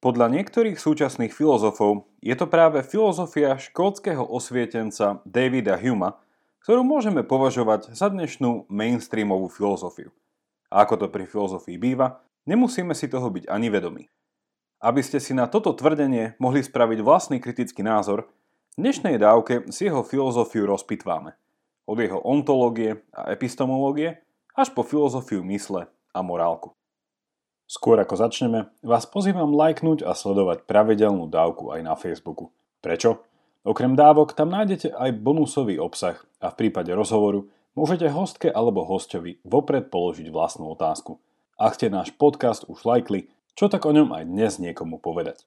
Podľa niektorých súčasných filozofov je to práve filozofia škótskeho osvietenca Davida Huma, ktorú môžeme považovať za dnešnú mainstreamovú filozofiu. A ako to pri filozofii býva, nemusíme si toho byť ani vedomí. Aby ste si na toto tvrdenie mohli spraviť vlastný kritický názor, v dnešnej dávke si jeho filozofiu rozpitváme. Od jeho ontológie a epistemológie až po filozofiu mysle a morálku. Skôr ako začneme, vás pozývam lajknúť a sledovať pravidelnú dávku aj na Facebooku. Prečo? Okrem dávok tam nájdete aj bonusový obsah a v prípade rozhovoru môžete hostke alebo hostovi vopred položiť vlastnú otázku. Ak ste náš podcast už lajkli, čo tak o ňom aj dnes niekomu povedať.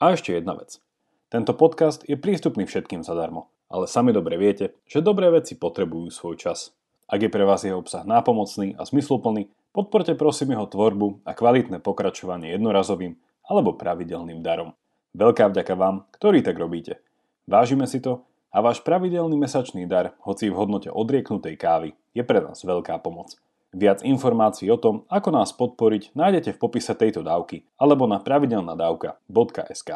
A ešte jedna vec. Tento podcast je prístupný všetkým zadarmo, ale sami dobre viete, že dobré veci potrebujú svoj čas. Ak je pre vás jeho obsah nápomocný a zmysluplný, Podporte prosím jeho tvorbu a kvalitné pokračovanie jednorazovým alebo pravidelným darom. Veľká vďaka vám, ktorí tak robíte. Vážime si to a váš pravidelný mesačný dar, hoci v hodnote odrieknutej kávy, je pre nás veľká pomoc. Viac informácií o tom, ako nás podporiť, nájdete v popise tejto dávky alebo na pravidelnadavka.sk.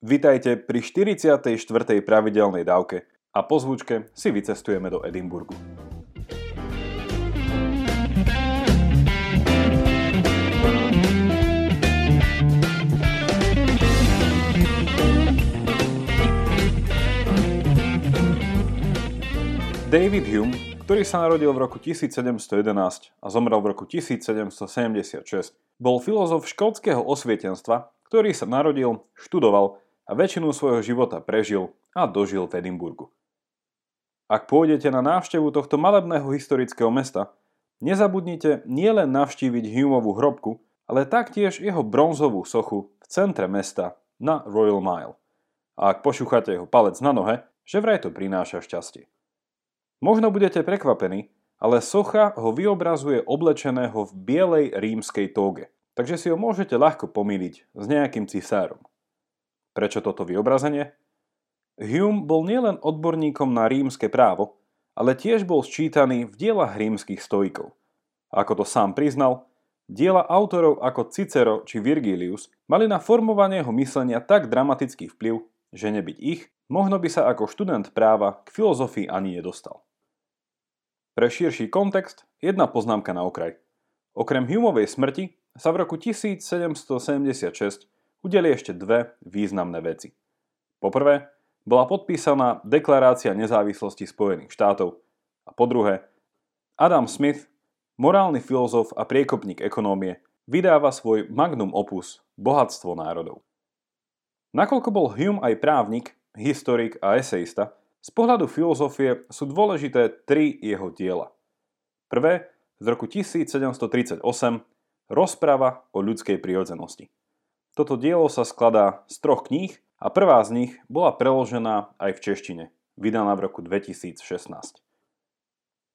Vitajte pri 44. pravidelnej dávke a po zvučke si vycestujeme do Edinburgu. David Hume, ktorý sa narodil v roku 1711 a zomrel v roku 1776, bol filozof škótskeho osvietenstva, ktorý sa narodil, študoval a väčšinu svojho života prežil a dožil v Edimburgu. Ak pôjdete na návštevu tohto malebného historického mesta, nezabudnite nielen navštíviť Humeovú hrobku, ale taktiež jeho bronzovú sochu v centre mesta na Royal Mile. A ak pošúchate jeho palec na nohe, že vraj to prináša šťastie. Možno budete prekvapení, ale socha ho vyobrazuje oblečeného v bielej rímskej tóge, takže si ho môžete ľahko pomýliť s nejakým cisárom. Prečo toto vyobrazenie? Hume bol nielen odborníkom na rímske právo, ale tiež bol sčítaný v dielach rímskych stoikov. Ako to sám priznal, diela autorov ako Cicero či Virgilius mali na formovanie jeho myslenia tak dramatický vplyv, že nebyť ich, možno by sa ako študent práva k filozofii ani nedostal. Pre širší kontext, jedna poznámka na okraj. Okrem Humeovej smrti sa v roku 1776 udeli ešte dve významné veci. Poprvé, bola podpísaná Deklarácia nezávislosti Spojených štátov a po druhé, Adam Smith, morálny filozof a priekopník ekonómie, vydáva svoj magnum opus Bohatstvo národov. Nakoľko bol Hume aj právnik, historik a eseista, z pohľadu filozofie sú dôležité tri jeho diela. Prvé, z roku 1738, Rozprava o ľudskej prirodzenosti. Toto dielo sa skladá z troch kníh a prvá z nich bola preložená aj v češtine, vydaná v roku 2016.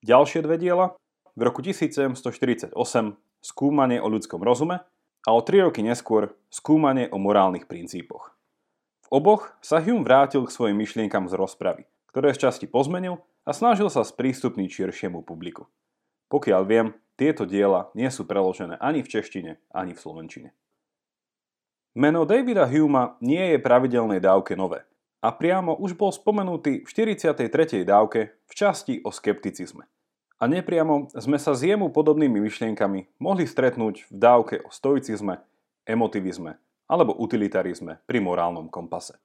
Ďalšie dve diela, v roku 1748 Skúmanie o ľudskom rozume a o tri roky neskôr Skúmanie o morálnych princípoch. V oboch sa Hume vrátil k svojim myšlienkam z rozpravy ktoré z časti pozmenil a snažil sa sprístupniť širšiemu publiku. Pokiaľ viem, tieto diela nie sú preložené ani v češtine, ani v slovenčine. Meno Davida Huma nie je pravidelnej dávke nové a priamo už bol spomenutý v 43. dávke v časti o skepticizme. A nepriamo sme sa s jemu podobnými myšlienkami mohli stretnúť v dávke o stoicizme, emotivizme alebo utilitarizme pri morálnom kompase.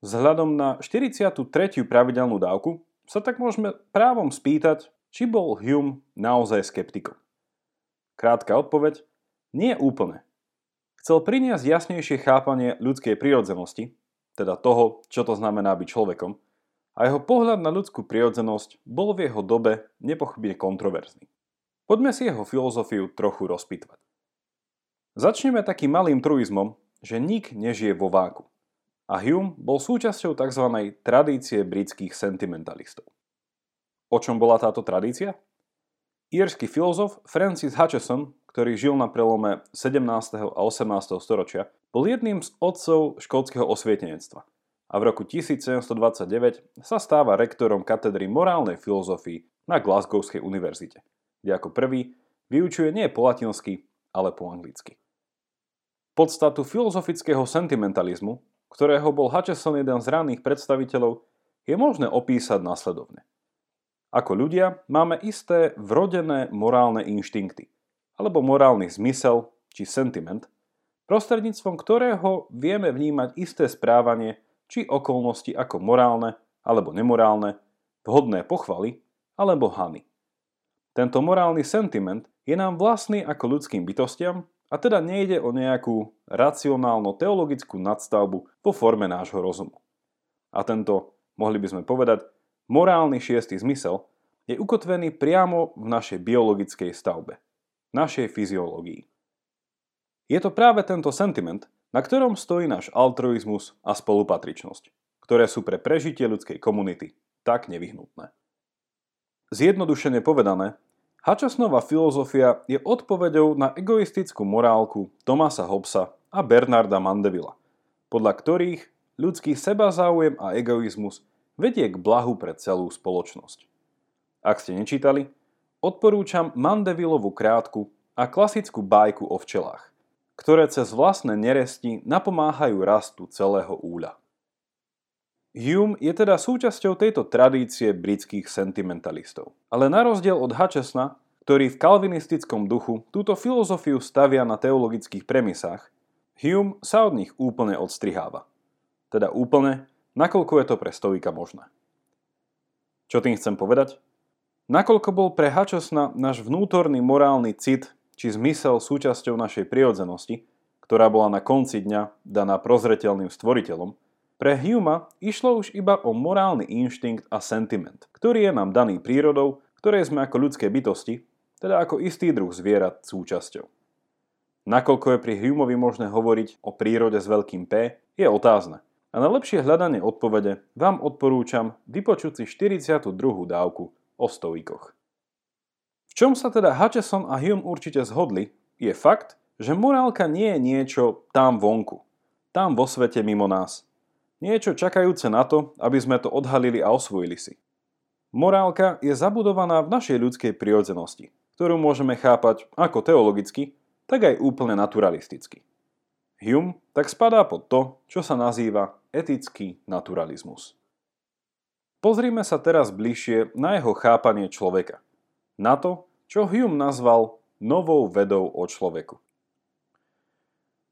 Vzhľadom na 43. pravidelnú dávku sa tak môžeme právom spýtať, či bol Hume naozaj skeptikom. Krátka odpoveď, nie úplne. Chcel priniesť jasnejšie chápanie ľudskej prirodzenosti, teda toho, čo to znamená byť človekom, a jeho pohľad na ľudskú prirodzenosť bol v jeho dobe nepochybne kontroverzný. Poďme si jeho filozofiu trochu rozpitvať. Začneme takým malým truizmom, že nik nežije vo váku a Hume bol súčasťou tzv. tradície britských sentimentalistov. O čom bola táto tradícia? Írsky filozof Francis Hutcheson, ktorý žil na prelome 17. a 18. storočia, bol jedným z otcov škótskeho osvietenectva a v roku 1729 sa stáva rektorom katedry morálnej filozofii na Glasgowskej univerzite, kde ako prvý vyučuje nie po latinsky, ale po anglicky. Podstatu filozofického sentimentalizmu, ktorého bol Hutcheson jeden z ranných predstaviteľov, je možné opísať následovne. Ako ľudia máme isté vrodené morálne inštinkty, alebo morálny zmysel či sentiment, prostredníctvom ktorého vieme vnímať isté správanie či okolnosti ako morálne alebo nemorálne, vhodné pochvaly alebo hany. Tento morálny sentiment je nám vlastný ako ľudským bytostiam a teda nejde o nejakú racionálno-teologickú nadstavbu vo forme nášho rozumu. A tento, mohli by sme povedať, morálny šiestý zmysel je ukotvený priamo v našej biologickej stavbe, našej fyziológii. Je to práve tento sentiment, na ktorom stojí náš altruizmus a spolupatričnosť, ktoré sú pre prežitie ľudskej komunity tak nevyhnutné. Zjednodušene povedané, Hačasnová filozofia je odpoveďou na egoistickú morálku Tomasa Hobbesa a Bernarda Mandevilla, podľa ktorých ľudský sebazáujem a egoizmus vedie k blahu pre celú spoločnosť. Ak ste nečítali, odporúčam Mandevillovú krátku a klasickú bajku o včelách, ktoré cez vlastné neresti napomáhajú rastu celého úľa. Hume je teda súčasťou tejto tradície britských sentimentalistov. Ale na rozdiel od Hutchesona, ktorý v kalvinistickom duchu túto filozofiu stavia na teologických premisách, Hume sa od nich úplne odstriháva. Teda úplne, nakoľko je to pre stovika možné. Čo tým chcem povedať? Nakoľko bol pre Hutchesona náš vnútorný morálny cit či zmysel súčasťou našej prirodzenosti, ktorá bola na konci dňa daná prozreteľným stvoriteľom, pre Huma išlo už iba o morálny inštinkt a sentiment, ktorý je nám daný prírodou, ktoré sme ako ľudské bytosti, teda ako istý druh zvierat súčasťou. Nakoľko je pri Humeovi možné hovoriť o prírode s veľkým P, je otázne. A na lepšie hľadanie odpovede vám odporúčam vypočuť si 42. dávku o stoikoch. V čom sa teda Hutcheson a Hume určite zhodli, je fakt, že morálka nie je niečo tam vonku, tam vo svete mimo nás – Niečo čakajúce na to, aby sme to odhalili a osvojili si. Morálka je zabudovaná v našej ľudskej prirodzenosti, ktorú môžeme chápať ako teologicky, tak aj úplne naturalisticky. Hume tak spadá pod to, čo sa nazýva etický naturalizmus. Pozrime sa teraz bližšie na jeho chápanie človeka. Na to, čo Hume nazval novou vedou o človeku.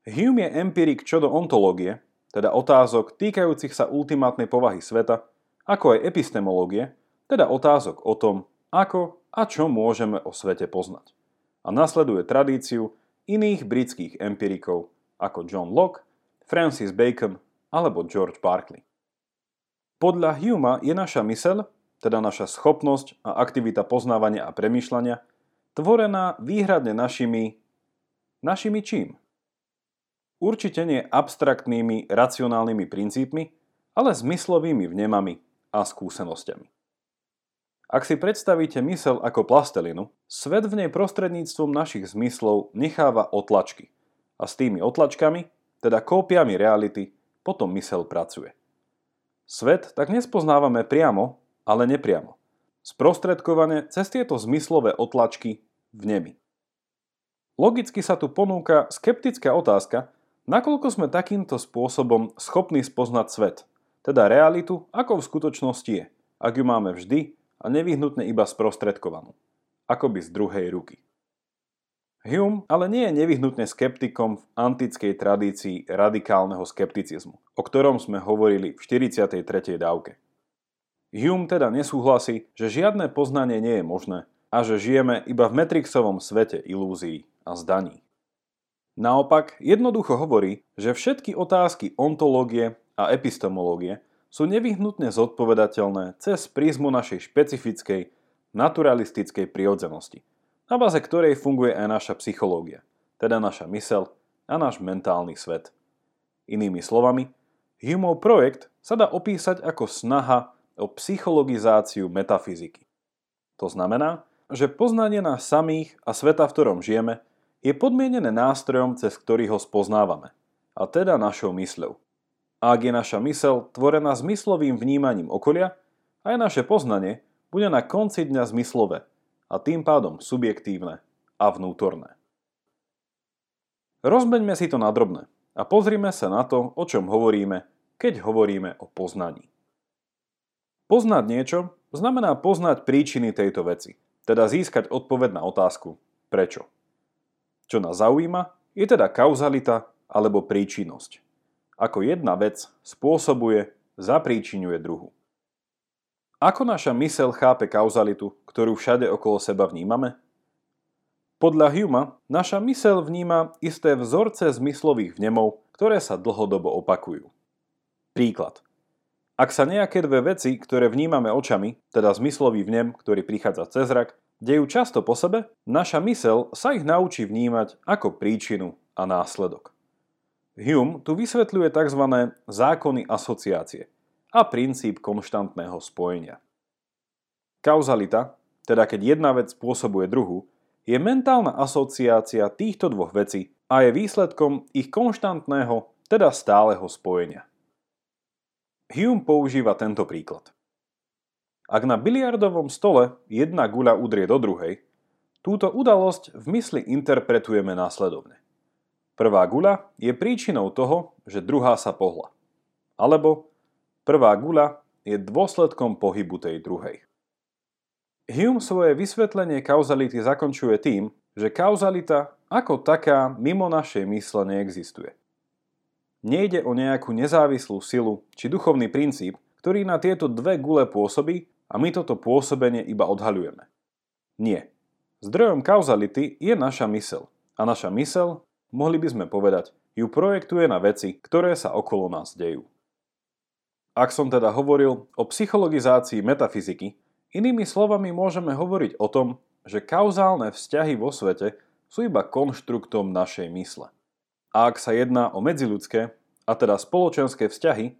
Hume je empirik čo do ontológie, teda otázok týkajúcich sa ultimátnej povahy sveta, ako aj epistemológie, teda otázok o tom, ako a čo môžeme o svete poznať. A nasleduje tradíciu iných britských empirikov ako John Locke, Francis Bacon alebo George Berkeley. Podľa Huma je naša myseľ, teda naša schopnosť a aktivita poznávania a premýšľania, tvorená výhradne našimi... našimi čím? Určite nie abstraktnými, racionálnymi princípmi, ale zmyslovými vnemami a skúsenosťami. Ak si predstavíte mysel ako plastelinu, svet v nej prostredníctvom našich zmyslov necháva otlačky. A s tými otlačkami, teda kópiami reality, potom mysel pracuje. Svet tak nespoznávame priamo, ale nepriamo. Sprostredkovane cez tieto zmyslové otlačky v nemi. Logicky sa tu ponúka skeptická otázka, Nakoľko sme takýmto spôsobom schopní spoznať svet, teda realitu, ako v skutočnosti je, ak ju máme vždy a nevyhnutne iba sprostredkovanú, akoby z druhej ruky. Hume ale nie je nevyhnutne skeptikom v antickej tradícii radikálneho skepticizmu, o ktorom sme hovorili v 43. dávke. Hume teda nesúhlasí, že žiadne poznanie nie je možné a že žijeme iba v metrixovom svete ilúzií a zdaní. Naopak, jednoducho hovorí, že všetky otázky ontológie a epistemológie sú nevyhnutne zodpovedateľné cez prízmu našej špecifickej, naturalistickej prirodzenosti, na báze ktorej funguje aj naša psychológia, teda naša mysel a náš mentálny svet. Inými slovami, Humeov projekt sa dá opísať ako snaha o psychologizáciu metafyziky. To znamená, že poznanie nás samých a sveta, v ktorom žijeme, je podmienené nástrojom, cez ktorý ho spoznávame, a teda našou mysľou. Ak je naša mysel tvorená zmyslovým vnímaním okolia, aj naše poznanie bude na konci dňa zmyslové a tým pádom subjektívne a vnútorné. Rozmeňme si to na drobné a pozrime sa na to, o čom hovoríme, keď hovoríme o poznaní. Poznať niečo znamená poznať príčiny tejto veci, teda získať odpoveď na otázku prečo. Čo nás zaujíma, je teda kauzalita alebo príčinnosť. Ako jedna vec spôsobuje, zapríčinuje druhu. Ako naša mysel chápe kauzalitu, ktorú všade okolo seba vnímame? Podľa Huma, naša mysel vníma isté vzorce zmyslových vnemov, ktoré sa dlhodobo opakujú. Príklad. Ak sa nejaké dve veci, ktoré vnímame očami, teda zmyslový vnem, ktorý prichádza cez zrak, dejú často po sebe, naša mysel sa ich naučí vnímať ako príčinu a následok. Hume tu vysvetľuje tzv. zákony asociácie a princíp konštantného spojenia. Kauzalita, teda keď jedna vec spôsobuje druhu, je mentálna asociácia týchto dvoch vecí a je výsledkom ich konštantného, teda stáleho spojenia. Hume používa tento príklad. Ak na biliardovom stole jedna guľa udrie do druhej, túto udalosť v mysli interpretujeme následovne. Prvá guľa je príčinou toho, že druhá sa pohla. Alebo prvá guľa je dôsledkom pohybu tej druhej. Hume svoje vysvetlenie kauzality zakončuje tým, že kauzalita ako taká mimo našej mysle neexistuje. Nejde o nejakú nezávislú silu či duchovný princíp, ktorý na tieto dve gule pôsobí a my toto pôsobenie iba odhaľujeme. Nie. Zdrojom kauzality je naša mysel. A naša mysel, mohli by sme povedať, ju projektuje na veci, ktoré sa okolo nás dejú. Ak som teda hovoril o psychologizácii metafyziky, Inými slovami môžeme hovoriť o tom, že kauzálne vzťahy vo svete sú iba konštruktom našej mysle. A ak sa jedná o medziludské, a teda spoločenské vzťahy,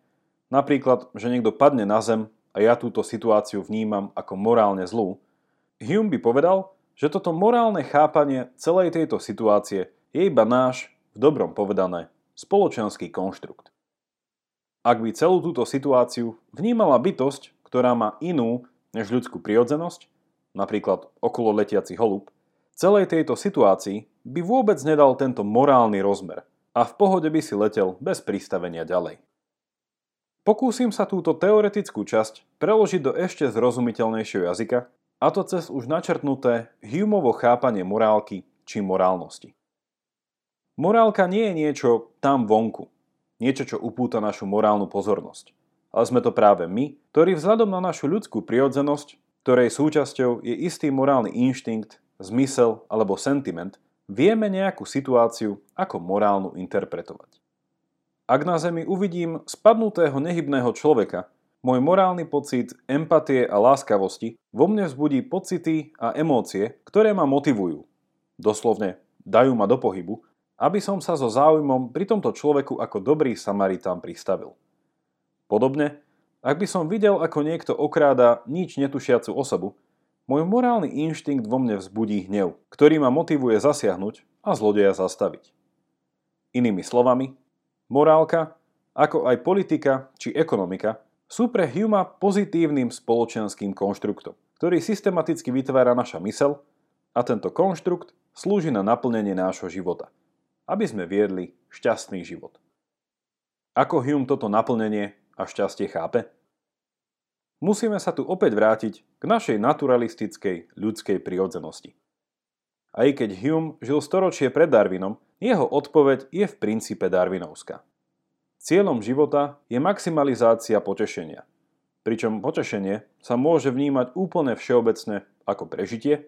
napríklad, že niekto padne na zem a ja túto situáciu vnímam ako morálne zlú, Hume by povedal, že toto morálne chápanie celej tejto situácie je iba náš, v dobrom povedané, spoločenský konštrukt. Ak by celú túto situáciu vnímala bytosť, ktorá má inú, než ľudskú prirodzenosť, napríklad okolo letiaci holub, celej tejto situácii by vôbec nedal tento morálny rozmer a v pohode by si letel bez pristavenia ďalej. Pokúsim sa túto teoretickú časť preložiť do ešte zrozumiteľnejšieho jazyka, a to cez už načrtnuté Humeovo chápanie morálky či morálnosti. Morálka nie je niečo tam vonku, niečo, čo upúta našu morálnu pozornosť ale sme to práve my, ktorí vzhľadom na našu ľudskú prirodzenosť, ktorej súčasťou je istý morálny inštinkt, zmysel alebo sentiment, vieme nejakú situáciu ako morálnu interpretovať. Ak na Zemi uvidím spadnutého nehybného človeka, môj morálny pocit empatie a láskavosti vo mne vzbudí pocity a emócie, ktoré ma motivujú. Doslovne dajú ma do pohybu, aby som sa so záujmom pri tomto človeku ako dobrý Samaritán pristavil. Podobne, ak by som videl, ako niekto okráda nič netušiacu osobu, môj morálny inštinkt vo mne vzbudí hnev, ktorý ma motivuje zasiahnuť a zlodeja zastaviť. Inými slovami, morálka, ako aj politika či ekonomika, sú pre Huma pozitívnym spoločenským konštruktom, ktorý systematicky vytvára naša mysel a tento konštrukt slúži na naplnenie nášho života, aby sme viedli šťastný život. Ako Hume toto naplnenie a šťastie chápe? Musíme sa tu opäť vrátiť k našej naturalistickej ľudskej prirodzenosti. Aj keď Hume žil storočie pred Darwinom, jeho odpoveď je v princípe darwinovská. Cieľom života je maximalizácia potešenia. Pričom potešenie sa môže vnímať úplne všeobecne ako prežitie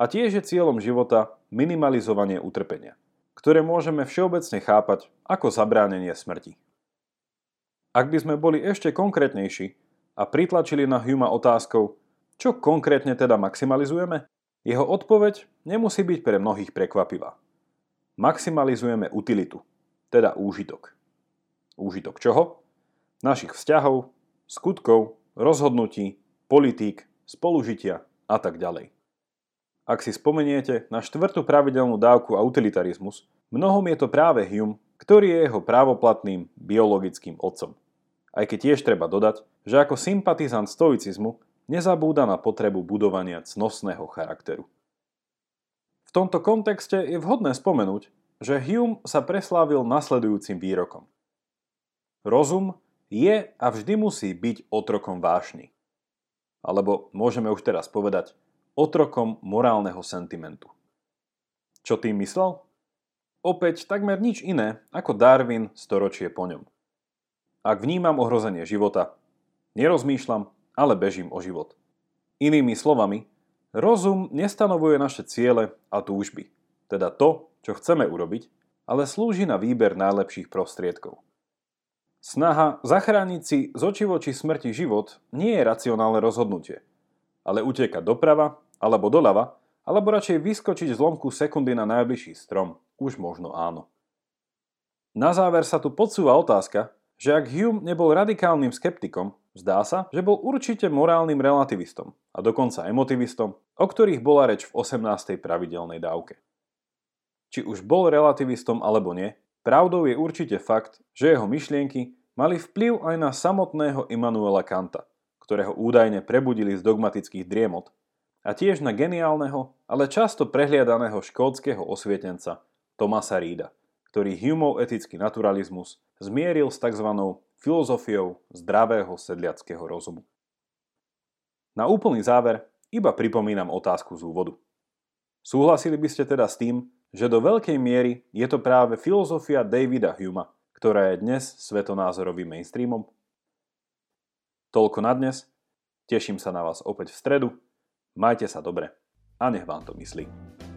a tiež je cieľom života minimalizovanie utrpenia, ktoré môžeme všeobecne chápať ako zabránenie smrti. Ak by sme boli ešte konkrétnejší a pritlačili na Huma otázkou, čo konkrétne teda maximalizujeme, jeho odpoveď nemusí byť pre mnohých prekvapivá. Maximalizujeme utilitu, teda úžitok. Úžitok čoho? Našich vzťahov, skutkov, rozhodnutí, politík, spolužitia a tak ďalej. Ak si spomeniete na štvrtú pravidelnú dávku a utilitarizmus, mnohom je to práve Hume, ktorý je jeho právoplatným biologickým otcom. Aj keď tiež treba dodať, že ako sympatizant stoicizmu nezabúda na potrebu budovania cnostného charakteru. V tomto kontexte je vhodné spomenúť, že Hume sa preslávil nasledujúcim výrokom. Rozum je a vždy musí byť otrokom vášny. Alebo môžeme už teraz povedať otrokom morálneho sentimentu. Čo tým myslel? Opäť takmer nič iné ako Darwin storočie po ňom. Ak vnímam ohrozenie života, nerozmýšľam, ale bežím o život. Inými slovami, rozum nestanovuje naše ciele a túžby, teda to, čo chceme urobiť, ale slúži na výber najlepších prostriedkov. Snaha zachrániť si z oči smrti život nie je racionálne rozhodnutie, ale utekať doprava alebo doľava, alebo radšej vyskočiť z lomku sekundy na najbližší strom, už možno áno. Na záver sa tu podsúva otázka, že ak Hume nebol radikálnym skeptikom, zdá sa, že bol určite morálnym relativistom a dokonca emotivistom, o ktorých bola reč v 18. pravidelnej dávke. Či už bol relativistom alebo nie, pravdou je určite fakt, že jeho myšlienky mali vplyv aj na samotného Immanuela Kanta, ktorého údajne prebudili z dogmatických driemot, a tiež na geniálneho, ale často prehliadaného škótskeho osvietenca Tomasa Reeda, ktorý Humeov etický naturalizmus zmieril s tzv. filozofiou zdravého sedliackého rozumu. Na úplný záver iba pripomínam otázku z úvodu. Súhlasili by ste teda s tým, že do veľkej miery je to práve filozofia Davida Huma, ktorá je dnes svetonázorovým mainstreamom? Toľko na dnes. Teším sa na vás opäť v stredu. Majte sa dobre a nech vám to myslí.